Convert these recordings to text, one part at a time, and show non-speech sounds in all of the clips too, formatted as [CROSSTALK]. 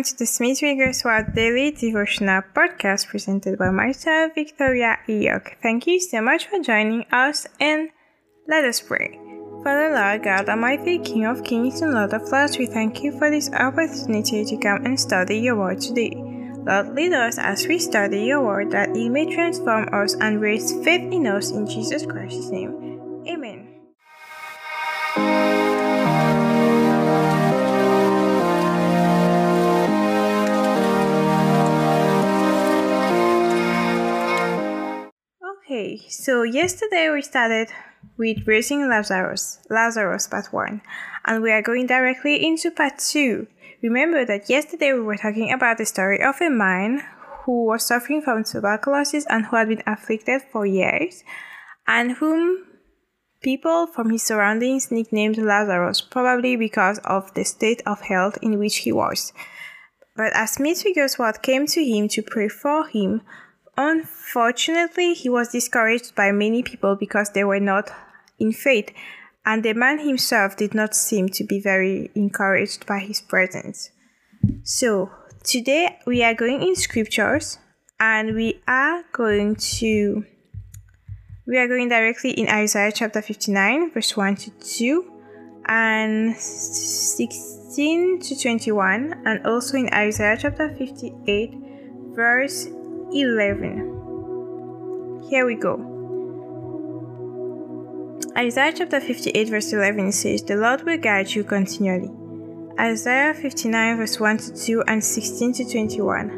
welcome to the Smith Wigglesworth Daily Devotional Podcast presented by myself, Victoria Eyog. Thank you so much for joining us and let us pray. Father Lord God Almighty, King of Kings and Lord of Lords, we thank you for this opportunity to come and study your word today. Lord, lead us as we study your word that it may transform us and raise faith in us in Jesus Christ's name. Amen. Okay, so yesterday we started with raising Lazarus, Lazarus part 1, and we are going directly into part 2. Remember that yesterday we were talking about the story of a man who was suffering from tuberculosis and who had been afflicted for years, and whom people from his surroundings nicknamed Lazarus, probably because of the state of health in which he was. But as Smith Wigglesworth came to him to pray for him, Unfortunately, he was discouraged by many people because they were not in faith, and the man himself did not seem to be very encouraged by his presence. So, today we are going in scriptures and we are going to we are going directly in Isaiah chapter 59 verse 1 to 2 and 16 to 21 and also in Isaiah chapter 58 verse 11. Here we go. Isaiah chapter 58, verse 11 says, The Lord will guide you continually. Isaiah 59, verse 1 to 2 and 16 to 21.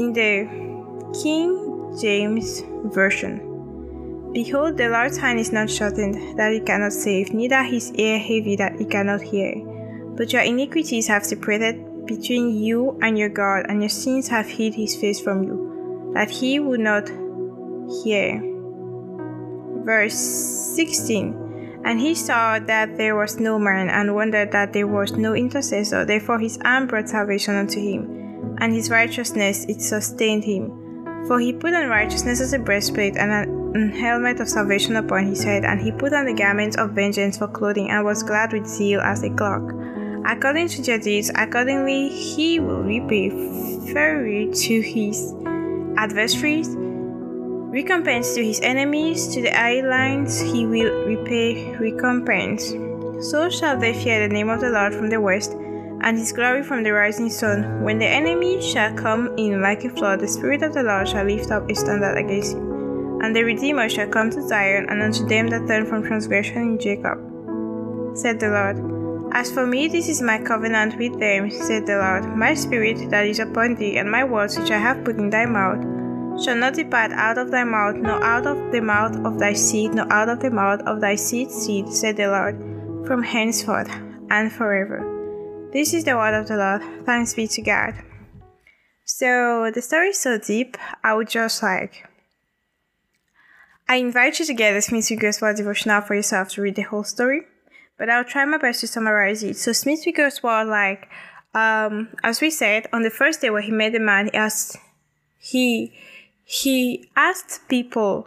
In the King James Version. Behold, the Lord's hand is not shortened, that he cannot save, neither his ear heavy, that he cannot hear. But your iniquities have separated between you and your God, and your sins have hid his face from you, that he would not hear. Verse 16 And he saw that there was no man, and wondered that there was no intercessor. Therefore his arm brought salvation unto him, and his righteousness it sustained him. For he put on righteousness as a breastplate, and an helmet of salvation upon his head, and he put on the garments of vengeance for clothing, and was glad with zeal as a cloak According to deeds, accordingly he will repay fury to his adversaries, recompense to his enemies, to the islands he will repay recompense. So shall they fear the name of the Lord from the west, and his glory from the rising sun. When the enemy shall come in like a flood, the Spirit of the Lord shall lift up a standard against him. And the Redeemer shall come to Zion, and unto them that turn from transgression in Jacob. Said the Lord. As for me, this is my covenant with them, said the Lord. My spirit that is upon thee, and my words which I have put in thy mouth, shall not depart out of thy mouth, nor out of the mouth of thy seed, nor out of the mouth of thy seed's seed, said the Lord, from henceforth and forever. This is the word of the Lord. Thanks be to God. So the story is so deep, I would just like I invite you to get this the Smith Wigglesworth devotional for yourself to read the whole story but I'll try my best to summarize it. So Smith Wigglesworth, like, um, as we said, on the first day where he met the man, he asked, he, he asked people,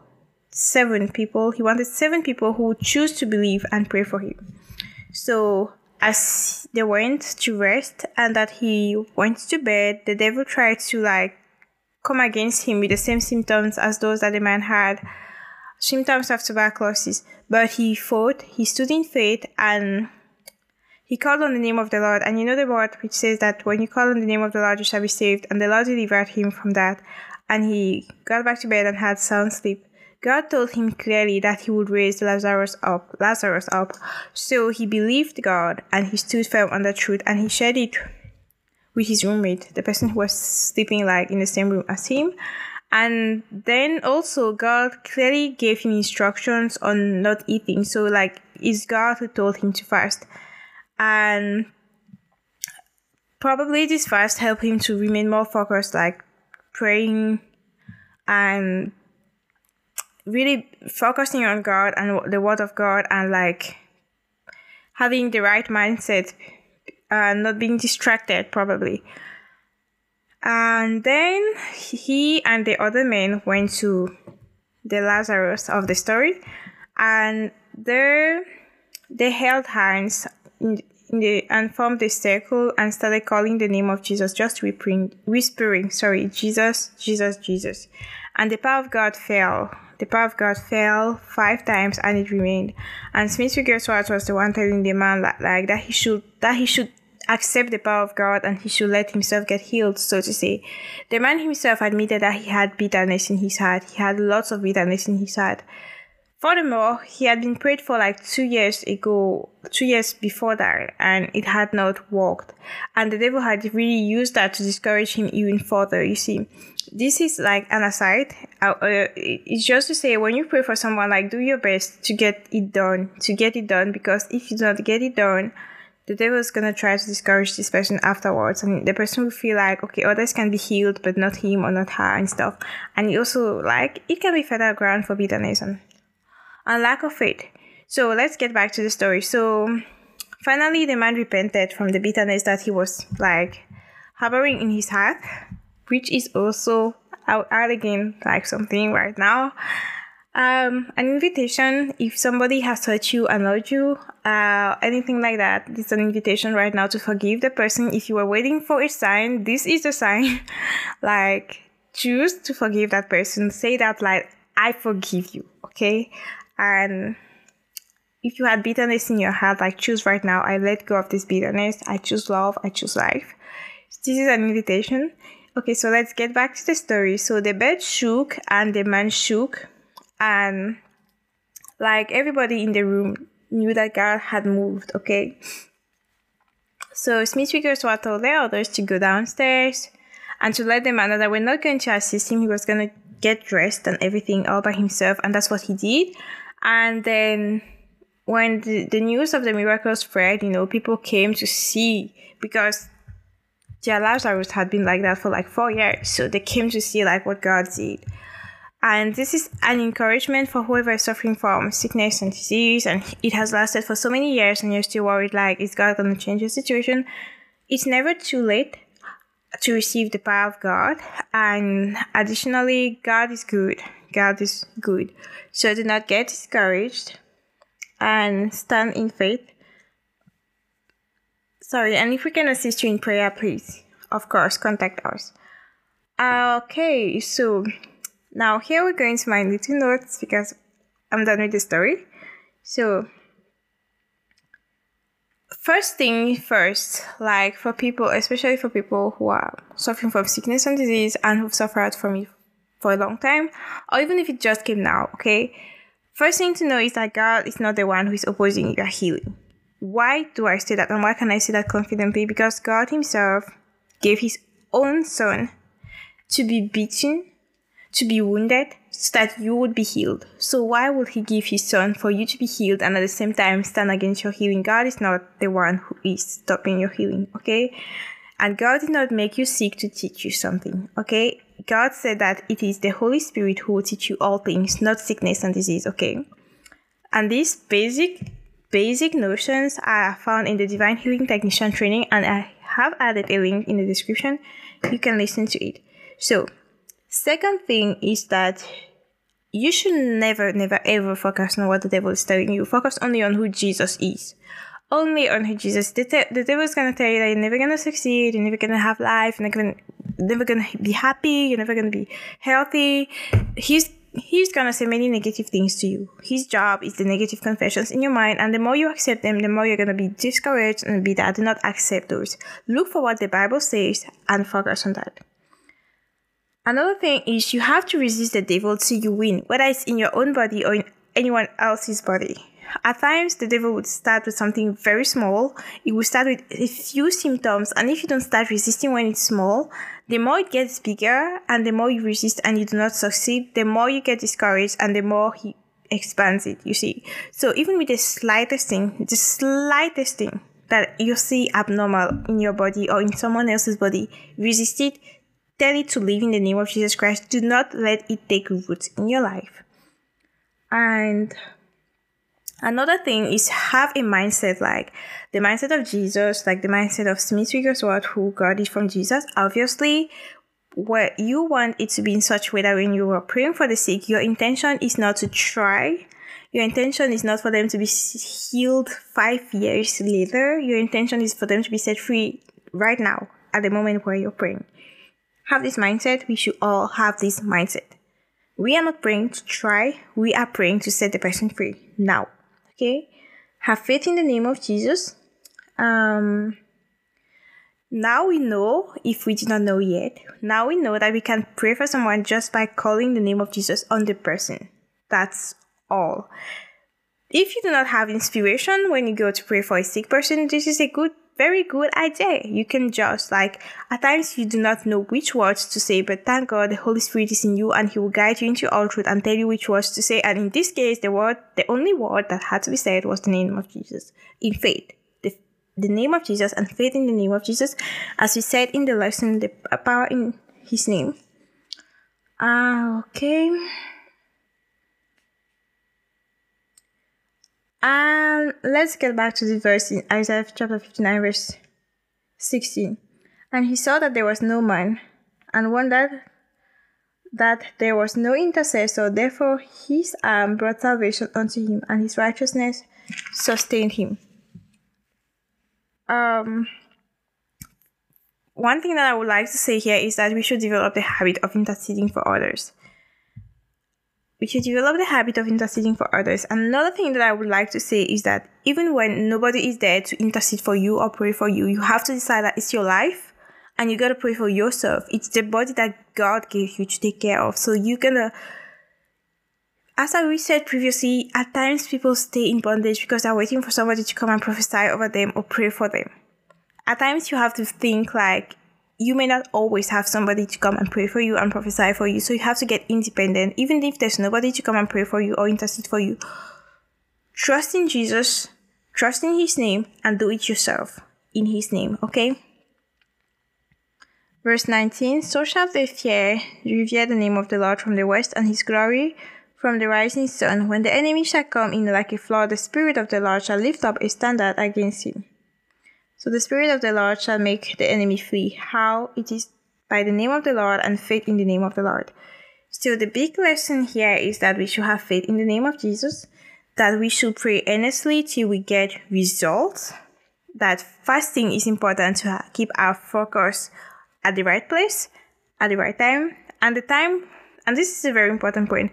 seven people, he wanted seven people who would choose to believe and pray for him. So as they went to rest and that he went to bed, the devil tried to like come against him with the same symptoms as those that the man had symptoms of tuberculosis, but he fought, he stood in faith, and he called on the name of the Lord. And you know the word which says that when you call on the name of the Lord, you shall be saved. And the Lord delivered him from that. And he got back to bed and had sound sleep. God told him clearly that he would raise Lazarus up, Lazarus up. So he believed God and he stood firm on the truth and he shared it with his roommate, the person who was sleeping like in the same room as him. And then also, God clearly gave him instructions on not eating. So, like, it's God who told him to fast. And probably this fast helped him to remain more focused, like praying and really focusing on God and the Word of God and like having the right mindset and not being distracted, probably. And then he and the other men went to the Lazarus of the story, and there they held hands in, in the and formed a circle and started calling the name of Jesus, just whispering, whispering, sorry, Jesus, Jesus, Jesus. And the power of God fell. The power of God fell five times and it remained. And Smith Wigglesworth was the one telling the man that, like that he should that he should accept the power of God and he should let himself get healed, so to say. The man himself admitted that he had bitterness in his heart. He had lots of bitterness in his heart. Furthermore, he had been prayed for like two years ago, two years before that, and it had not worked. And the devil had really used that to discourage him even further. You see, this is like an aside. Uh, uh, it's just to say when you pray for someone, like do your best to get it done, to get it done, because if you do not get it done, the devil is gonna try to discourage this person afterwards, and the person will feel like okay, others can be healed, but not him or not her and stuff. And it also like it can be fertile ground for bitterness and, lack of faith. So let's get back to the story. So finally, the man repented from the bitterness that he was like harboring in his heart, which is also out again like something right now um, an invitation, if somebody has hurt you, annoyed you, uh, anything like that, it's an invitation right now to forgive the person. If you were waiting for a sign, this is the sign. [LAUGHS] like, choose to forgive that person. Say that, like, I forgive you, okay? And if you had bitterness in your heart, like, choose right now, I let go of this bitterness. I choose love. I choose life. This is an invitation. Okay, so let's get back to the story. So the bed shook and the man shook and like everybody in the room knew that God had moved, okay? So Smith Wigglesworth told the others to go downstairs and to let them know that we're not going to assist him. He was going to get dressed and everything all by himself, and that's what he did. And then when the, the news of the miracle spread, you know, people came to see because their Lazarus had been like that for like four years. So they came to see like what God did. And this is an encouragement for whoever is suffering from sickness and disease, and it has lasted for so many years, and you're still worried like, is God going to change your situation? It's never too late to receive the power of God. And additionally, God is good. God is good. So do not get discouraged and stand in faith. Sorry, and if we can assist you in prayer, please, of course, contact us. Okay, so now here we go into my little notes because I'm done with the story. So first thing first, like for people, especially for people who are suffering from sickness and disease and who've suffered from it for a long time, or even if it just came now, okay? First thing to know is that God is not the one who is opposing your healing. Why do I say that and why can I say that confidently? Because God Himself gave His own Son to be beaten to be wounded so that you would be healed. So why would he give his son for you to be healed and at the same time stand against your healing? God is not the one who is stopping your healing, okay? And God did not make you sick to teach you something, okay? God said that it is the Holy Spirit who will teach you all things, not sickness and disease, okay? And these basic basic notions are found in the Divine Healing Technician training and I have added a link in the description. You can listen to it. So, Second thing is that you should never, never, ever focus on what the devil is telling you. Focus only on who Jesus is. Only on who Jesus. The, te- the devil is gonna tell you that you're never gonna succeed. You're never gonna have life. You're never gonna, never gonna be happy. You're never gonna be healthy. He's he's gonna say many negative things to you. His job is the negative confessions in your mind, and the more you accept them, the more you're gonna be discouraged and be that. Do not accept those. Look for what the Bible says and focus on that. Another thing is you have to resist the devil till you win, whether it's in your own body or in anyone else's body. At times, the devil would start with something very small. It will start with a few symptoms, and if you don't start resisting when it's small, the more it gets bigger, and the more you resist and you do not succeed, the more you get discouraged, and the more he expands it. You see, so even with the slightest thing, the slightest thing that you see abnormal in your body or in someone else's body, resist it Tell it to live in the name of Jesus Christ. Do not let it take root in your life. And another thing is have a mindset like the mindset of Jesus, like the mindset of Smith Wigglesworth, who got it from Jesus. Obviously, where you want it to be in such way that when you are praying for the sick, your intention is not to try. Your intention is not for them to be healed five years later. Your intention is for them to be set free right now, at the moment where you're praying. Have this mindset. We should all have this mindset. We are not praying to try, we are praying to set the person free now. Okay? Have faith in the name of Jesus. Um, now we know, if we did not know yet, now we know that we can pray for someone just by calling the name of Jesus on the person. That's all. If you do not have inspiration when you go to pray for a sick person, this is a good, very good idea. You can just like at times you do not know which words to say, but thank God the Holy Spirit is in you and He will guide you into all truth and tell you which words to say. And in this case, the word, the only word that had to be said was the name of Jesus in faith. The, the name of Jesus and faith in the name of Jesus, as we said in the lesson, the power in His name. Ah, uh, okay. And let's get back to the verse in Isaiah chapter 59, verse 16. And he saw that there was no man, and wondered that there was no intercessor. Therefore, his arm brought salvation unto him, and his righteousness sustained him. Um, one thing that I would like to say here is that we should develop the habit of interceding for others we should develop the habit of interceding for others. Another thing that I would like to say is that even when nobody is there to intercede for you or pray for you, you have to decide that it's your life and you gotta pray for yourself. It's the body that God gave you to take care of. So you're gonna as I said previously, at times people stay in bondage because they're waiting for somebody to come and prophesy over them or pray for them. At times you have to think like you may not always have somebody to come and pray for you and prophesy for you. So you have to get independent, even if there's nobody to come and pray for you or intercede for you. Trust in Jesus, trust in His name, and do it yourself in His name, okay? Verse 19 So shall they fear, revere the name of the Lord from the west, and His glory from the rising sun. When the enemy shall come in like a flood, the Spirit of the Lord shall lift up a standard against him. So the Spirit of the Lord shall make the enemy flee. How? It is by the name of the Lord and faith in the name of the Lord. So the big lesson here is that we should have faith in the name of Jesus, that we should pray earnestly till we get results, that fasting is important to keep our focus at the right place, at the right time, and the time, and this is a very important point,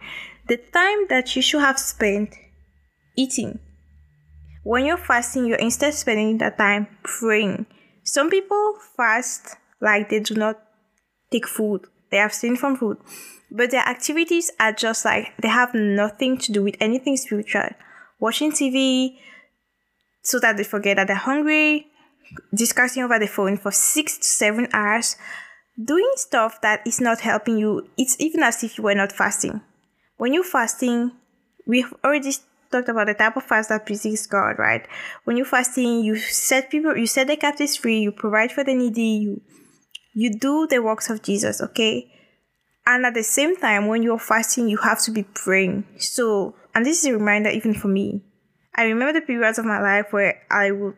the time that you should have spent eating when you're fasting, you're instead spending that time praying. Some people fast like they do not take food, they abstain from food, but their activities are just like they have nothing to do with anything spiritual. Watching TV so that they forget that they're hungry, discussing over the phone for six to seven hours, doing stuff that is not helping you. It's even as if you were not fasting. When you're fasting, we've already talked about the type of fast that pleases God, right? When you're fasting, you set people, you set the captives free, you provide for the needy, you you do the works of Jesus, okay? And at the same time, when you're fasting, you have to be praying. So, and this is a reminder even for me. I remember the periods of my life where I would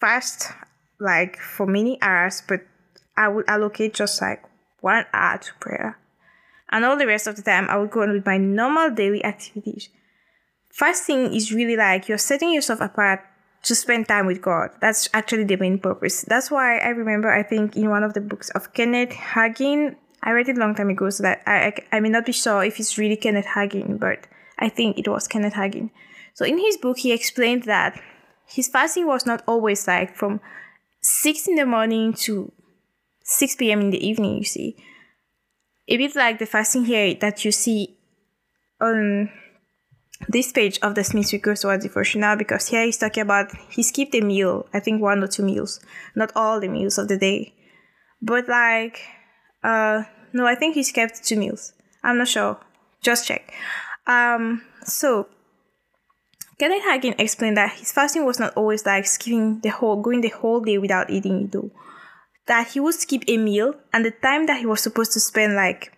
fast like for many hours, but I would allocate just like one hour to prayer. And all the rest of the time, I would go on with my normal daily activities fasting is really like you're setting yourself apart to spend time with God. That's actually the main purpose. That's why I remember, I think, in one of the books of Kenneth Hagin, I read it a long time ago, so that I, I, I may not be sure if it's really Kenneth Hagin, but I think it was Kenneth Hagin. So in his book, he explained that his fasting was not always like from 6 in the morning to 6 p.m. in the evening, you see. A bit like the fasting here that you see on this page of the Smith Wigglesworth Word Devotional because here he's talking about he skipped a meal, I think one or two meals, not all the meals of the day. But like, uh, no, I think he skipped two meals. I'm not sure. Just check. Um, so Kenneth Hagin explained that his fasting was not always like skipping the whole, going the whole day without eating though. That he would skip a meal and the time that he was supposed to spend like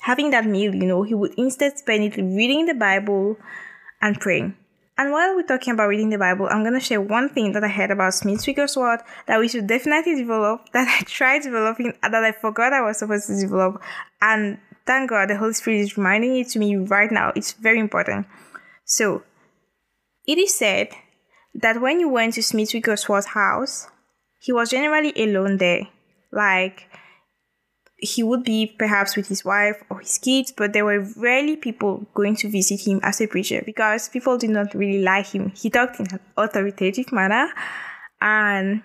having that meal, you know, he would instead spend it reading the Bible and praying. And while we're talking about reading the Bible, I'm gonna share one thing that I heard about Smith Wigglesworth that we should definitely develop, [LAUGHS] that I tried developing, that I forgot I was supposed to develop. And thank God the Holy Spirit is reminding it to me right now. It's very important. So, it is said that when you went to Smith Wigglesworth's house, he was generally alone there. Like, he would be perhaps with his wife or his kids, but there were rarely people going to visit him as a preacher because people did not really like him. He talked in an authoritative manner, and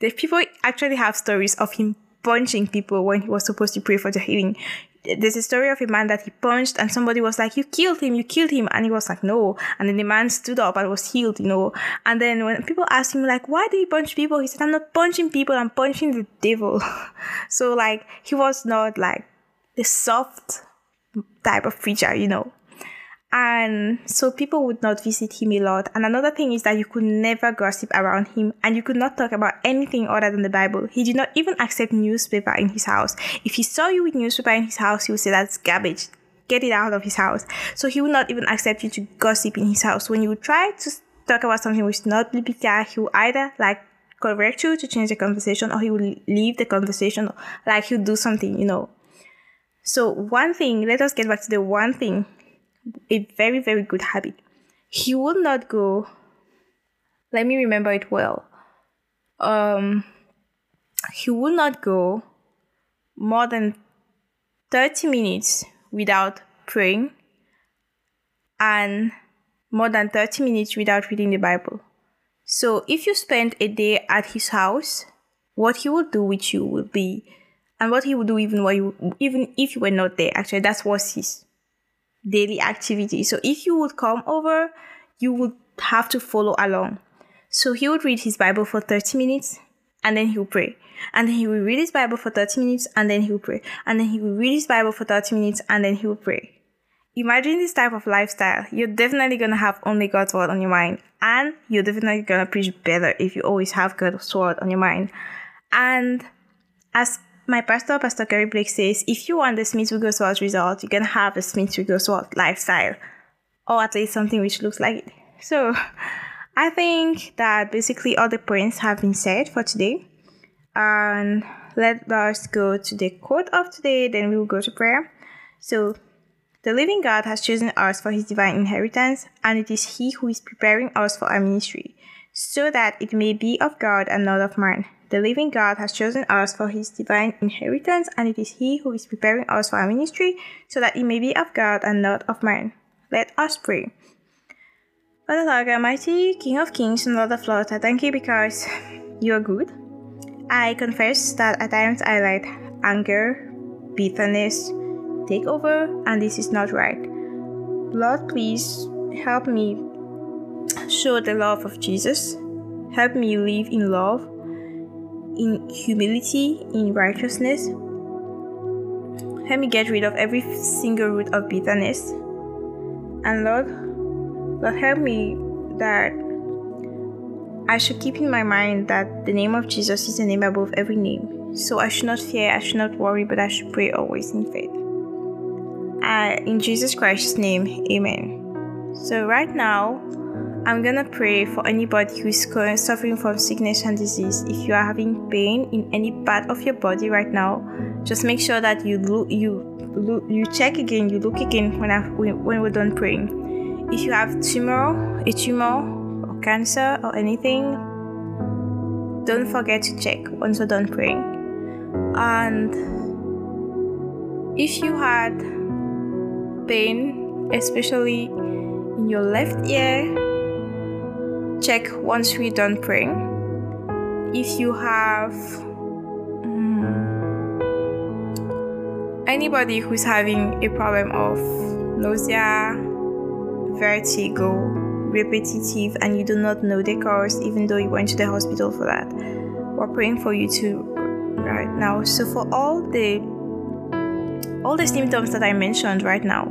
the people actually have stories of him punching people when he was supposed to pray for their healing there's a story of a man that he punched and somebody was like, You killed him, you killed him. And he was like, No. And then the man stood up and was healed, you know. And then when people asked him, like, why do you punch people? He said, I'm not punching people, I'm punching the devil. [LAUGHS] so like he was not like the soft type of preacher, you know and so people would not visit him a lot. And another thing is that you could never gossip around him and you could not talk about anything other than the Bible. He did not even accept newspaper in his house. If he saw you with newspaper in his house, he would say that's garbage. Get it out of his house. So he would not even accept you to gossip in his house. When you try to talk about something which is not biblical, he would either like correct you to change the conversation or he would leave the conversation like he would do something, you know. So one thing, let us get back to the one thing a very, very good habit. He would not go, let me remember it well. Um, he would not go more than 30 minutes without praying and more than 30 minutes without reading the Bible. So if you spend a day at his house, what he will do with you will be, and what he will do even while you, even if you were not there. Actually, that's what his daily activity. So if you would come over, you would have to follow along. So he would read his Bible for 30 minutes and then he would pray. And then he would read his Bible for 30 minutes and then he would pray. And then he would read his Bible for 30 minutes and then he would pray. Imagine this type of lifestyle. You're definitely gonna have only God's word on your mind. And you're definitely gonna preach better if you always have God's word on your mind. And as my pastor, Pastor Curry Blake, says if you want the Smith Wigglesworth result, you're gonna have a Smith Wigglesworth lifestyle, or at least something which looks like it. So, [LAUGHS] I think that basically all the points have been said for today. And let us go to the quote of today, then we will go to prayer. So, the living God has chosen us for his divine inheritance, and it is he who is preparing us for our ministry, so that it may be of God and not of man. The living God has chosen us for his divine inheritance, and it is he who is preparing us for our ministry, so that it may be of God and not of man. Let us pray. Father Lord Almighty, King of Kings and Lord of Lords, I thank you because you are good. I confess that at times I let anger, bitterness take over, and this is not right. Lord, please help me show the love of Jesus. Help me live in love in humility, in righteousness. Help me get rid of every single root of bitterness. And Lord, Lord, help me that I should keep in my mind that the name of Jesus is the name above every name. So I should not fear, I should not worry, but I should pray always in faith. Uh, in Jesus Christ's name, amen. So, right now, I'm gonna pray for anybody who is suffering from sickness and disease. If you are having pain in any part of your body right now, just make sure that you look, you look, you check again, you look again when I when we're done praying. If you have tumor, a tumor, or cancer or anything, don't forget to check once we're done praying. And if you had pain, especially in your left ear check once we're done praying. If you have um, anybody who's having a problem of nausea, vertigo, repetitive, and you do not know the cause, even though you went to the hospital for that, we're praying for you too right now. So for all the all the symptoms that I mentioned right now,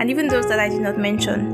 and even those that I did not mention,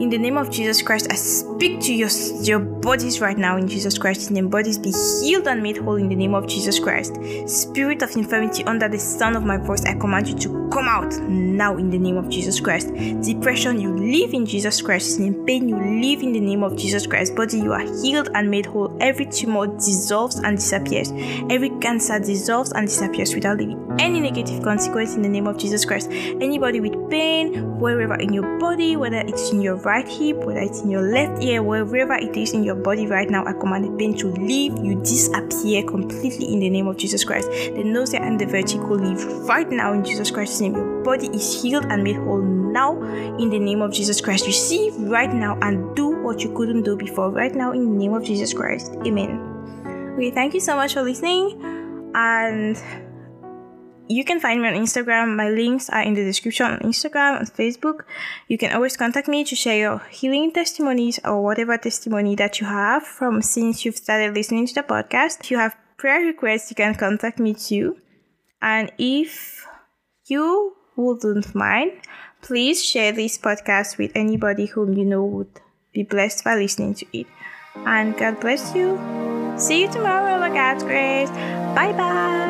In the name of Jesus Christ, I speak to your, your bodies right now in Jesus Christ's name. Bodies be healed and made whole in the name of Jesus Christ. Spirit of infirmity under the sound of my voice, I command you to come out now in the name of Jesus Christ. Depression, you live in Jesus Christ's name. Pain, you live in the name of Jesus Christ. Body, you are healed and made whole. Every tumor dissolves and disappears. Every cancer dissolves and disappears without leaving any negative consequence in the name of Jesus Christ. Anybody with pain, wherever in your body, whether it's in your right hip, whether it's in your left ear, wherever it is in your body right now, I command the pain to leave. You disappear completely in the name of Jesus Christ. The nausea and the vertigo leave right now in Jesus Christ's name. Your body is healed and made whole now in the name of Jesus Christ. Receive right now and do what you couldn't do before right now in the name of Jesus Christ. Amen. Okay, thank you so much for listening and you can find me on Instagram. My links are in the description on Instagram and Facebook. You can always contact me to share your healing testimonies or whatever testimony that you have from since you've started listening to the podcast. If you have prayer requests, you can contact me too. And if you wouldn't mind, please share this podcast with anybody whom you know would be blessed by listening to it. And God bless you. See you tomorrow, by God's grace. Bye bye.